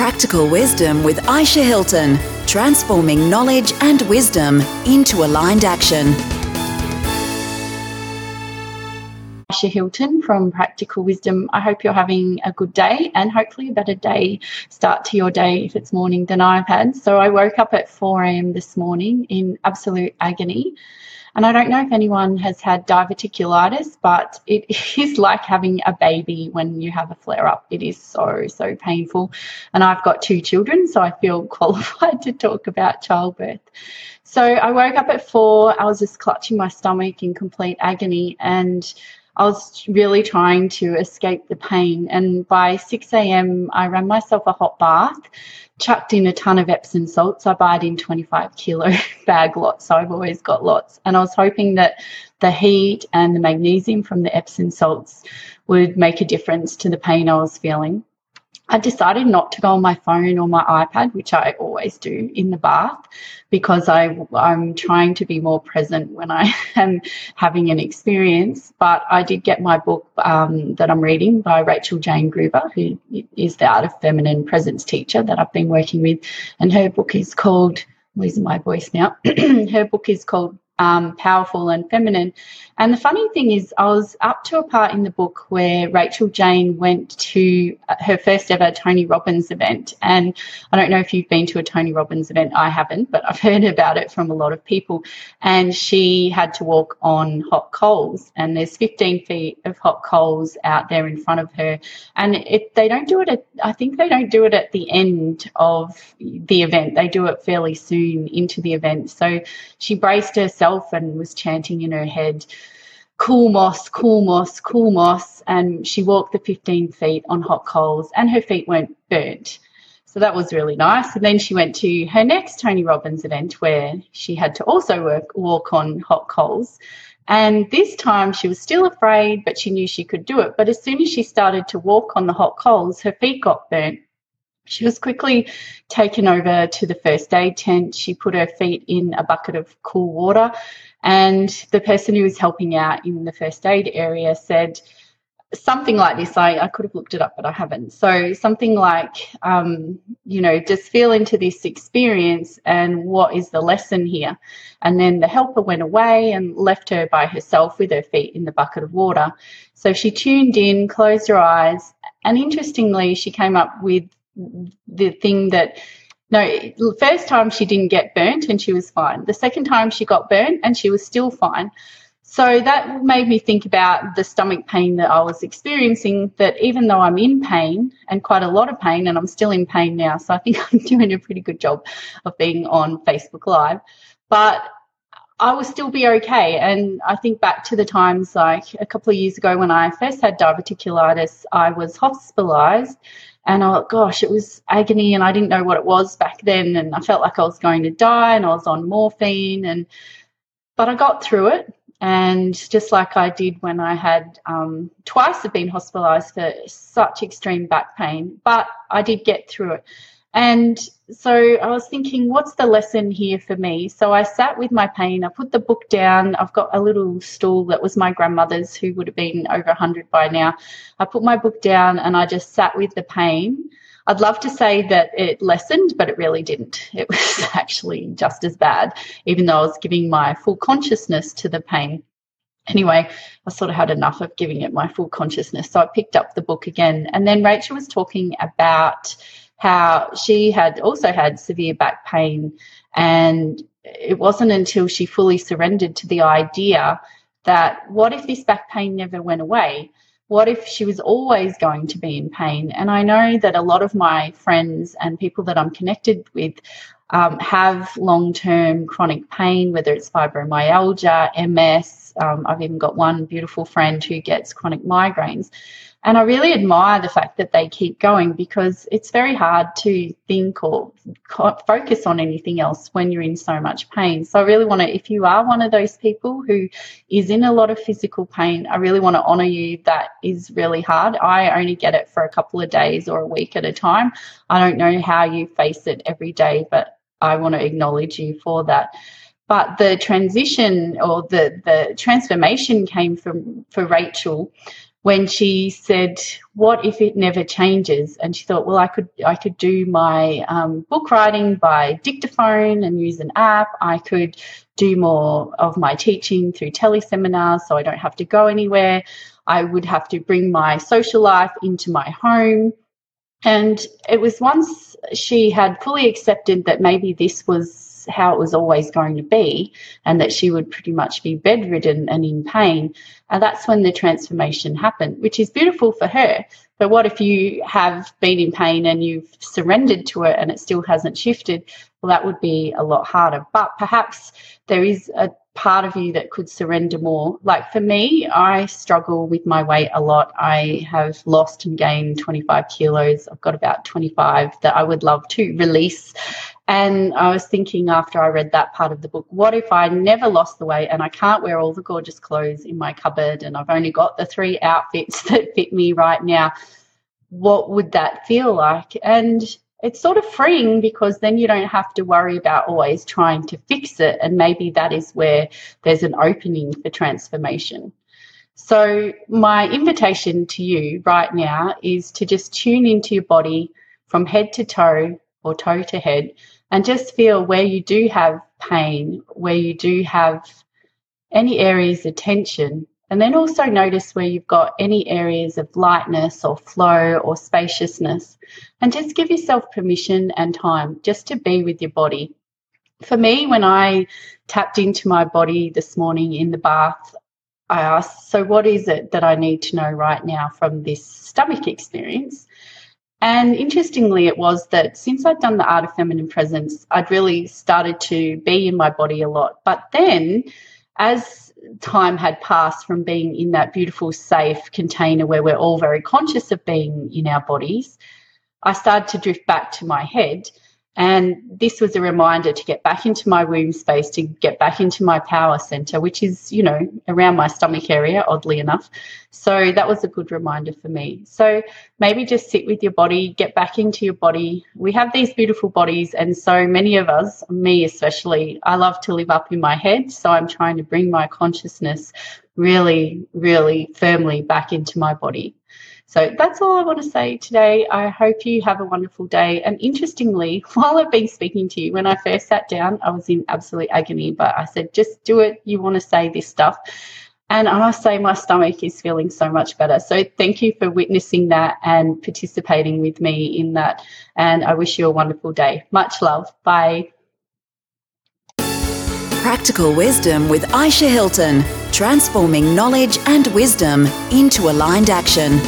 Practical Wisdom with Aisha Hilton, transforming knowledge and wisdom into aligned action. Aisha Hilton from Practical Wisdom. I hope you're having a good day and hopefully a better day start to your day if it's morning than I've had. So I woke up at 4 a.m. this morning in absolute agony. And I don't know if anyone has had diverticulitis, but it is like having a baby when you have a flare up. It is so, so painful. And I've got two children, so I feel qualified to talk about childbirth. So I woke up at four. I was just clutching my stomach in complete agony and I was really trying to escape the pain. And by 6 a.m., I ran myself a hot bath, chucked in a ton of Epsom salts. I buy it in 25 kilo bag lots, so I've always got lots. And I was hoping that the heat and the magnesium from the Epsom salts would make a difference to the pain I was feeling. I decided not to go on my phone or my iPad, which I always do in the bath, because I, I'm trying to be more present when I am having an experience. But I did get my book um, that I'm reading by Rachael Jayne Groover, who is the Art of Feminine Presence teacher that I've been working with. And her book is called, I'm losing my voice now, her book is called um, powerful and feminine. And the funny thing is, I was up to a part in the book where Rachael Jayne went to uh, her first ever Tony Robbins event. And I don't know if you've been to a Tony Robbins event, I haven't, but I've heard about it from a lot of people. And she had to walk on hot coals, and there's 15 feet of hot coals out there in front of her. And if they don't do it at, I think they don't do it at the end of the event, they do it fairly soon into the event. So she braced herself herself and was chanting in her head, cool moss, cool moss, cool moss. And she walked the 15 feet on hot coals and her feet weren't burnt. So that was really nice. And then she went to her next Tony Robbins event where she had to also work, walk on hot coals. And this time she was still afraid, but she knew she could do it. But as soon as she started to walk on the hot coals, her feet got burnt she was quickly taken over to the first aid tent. She put her feet in a bucket of cool water, and the person who was helping out in the first aid area said something like this. I, I could have looked it up, but I haven't. So, something like, um, you know, just feel into this experience and what is the lesson here? And then the helper went away and left her by herself with her feet in the bucket of water. So, she tuned in, closed her eyes, and interestingly, she came up with the thing that no, first time she didn't get burnt and she was fine. The second time she got burnt and she was still fine. So that made me think about the stomach pain that I was experiencing. That even though I'm in pain and quite a lot of pain, and I'm still in pain now, so I think I'm doing a pretty good job of being on Facebook Live, but I will still be okay. And I think back to the times like a couple of years ago when I first had diverticulitis, I was hospitalized and oh gosh, it was agony, and I didn't know what it was back then, and I felt like I was going to die, and I was on morphine, and but I got through it, and just like I did when I had um, twice have been hospitalised for such extreme back pain, but I did get through it. And so I was thinking, what's the lesson here for me? So I sat with my pain. I put the book down. I've got a little stool that was my grandmother's, who would have been over 100 by now. I put my book down and I just sat with the pain. I'd love to say that it lessened, but it really didn't. It was actually just as bad, even though I was giving my full consciousness to the pain. Anyway, I sort of had enough of giving it my full consciousness. So I picked up the book again. And then Rachael was talking about how she had also had severe back pain. And it wasn't until she fully surrendered to the idea that what if this back pain never went away? What if she was always going to be in pain? And I know that a lot of my friends and people that I'm connected with um, have long term chronic pain, whether it's fibromyalgia, MS. Um, I've even got one beautiful friend who gets chronic migraines. And I really admire the fact that they keep going because it's very hard to think or focus on anything else when you're in so much pain. So I really want to, if you are one of those people who is in a lot of physical pain, I really want to honor you. That is really hard. I only get it for a couple of days or a week at a time. I don't know how you face it every day, but I want to acknowledge you for that but the transition or the the transformation came from for Rachael when she said, "What if it never changes?" And she thought, "Well, I could I could do my um, book writing by dictaphone and use an app. I could do more of my teaching through teleseminars, so I don't have to go anywhere. I would have to bring my social life into my home." And it was once she had fully accepted that maybe this was how it was always going to be and that she would pretty much be bedridden and in pain. And that's when the transformation happened, which is beautiful for her. But what if you have been in pain and you've surrendered to it and it still hasn't shifted? Well, that would be a lot harder. But perhaps there is a part of you that could surrender more. Like for me, I struggle with my weight a lot. I have lost and gained 25 kilos. I've got about 25 that I would love to release and I was thinking after I read that part of the book, what if I never lost the weight and I can't wear all the gorgeous clothes in my cupboard and I've only got the three outfits that fit me right now? What would that feel like? And it's sort of freeing because then you don't have to worry about always trying to fix it. And maybe that is where there's an opening for transformation. So, my invitation to you right now is to just tune into your body from head to toe or toe to head and just feel where you do have pain, where you do have any areas of tension. And then also notice where you've got any areas of lightness or flow or spaciousness. And just give yourself permission and time just to be with your body. For me, when I tapped into my body this morning in the bath, I asked, So, what is it that I need to know right now from this stomach experience? And interestingly, it was that since I'd done the art of feminine presence, I'd really started to be in my body a lot. But then, as time had passed from being in that beautiful, safe container where we're all very conscious of being in our bodies, I started to drift back to my head. And this was a reminder to get back into my womb space, to get back into my power center, which is, you know, around my stomach area, oddly enough. So that was a good reminder for me. So maybe just sit with your body, get back into your body. We have these beautiful bodies, and so many of us, me especially, I love to live up in my head. So I'm trying to bring my consciousness really, really firmly back into my body. So that's all I want to say today. I hope you have a wonderful day. And interestingly, while I've been speaking to you, when I first sat down, I was in absolute agony, but I said, just do it. You want to say this stuff. And I must say, my stomach is feeling so much better. So thank you for witnessing that and participating with me in that. And I wish you a wonderful day. Much love. Bye. Practical Wisdom with Aisha Hilton, transforming knowledge and wisdom into aligned action.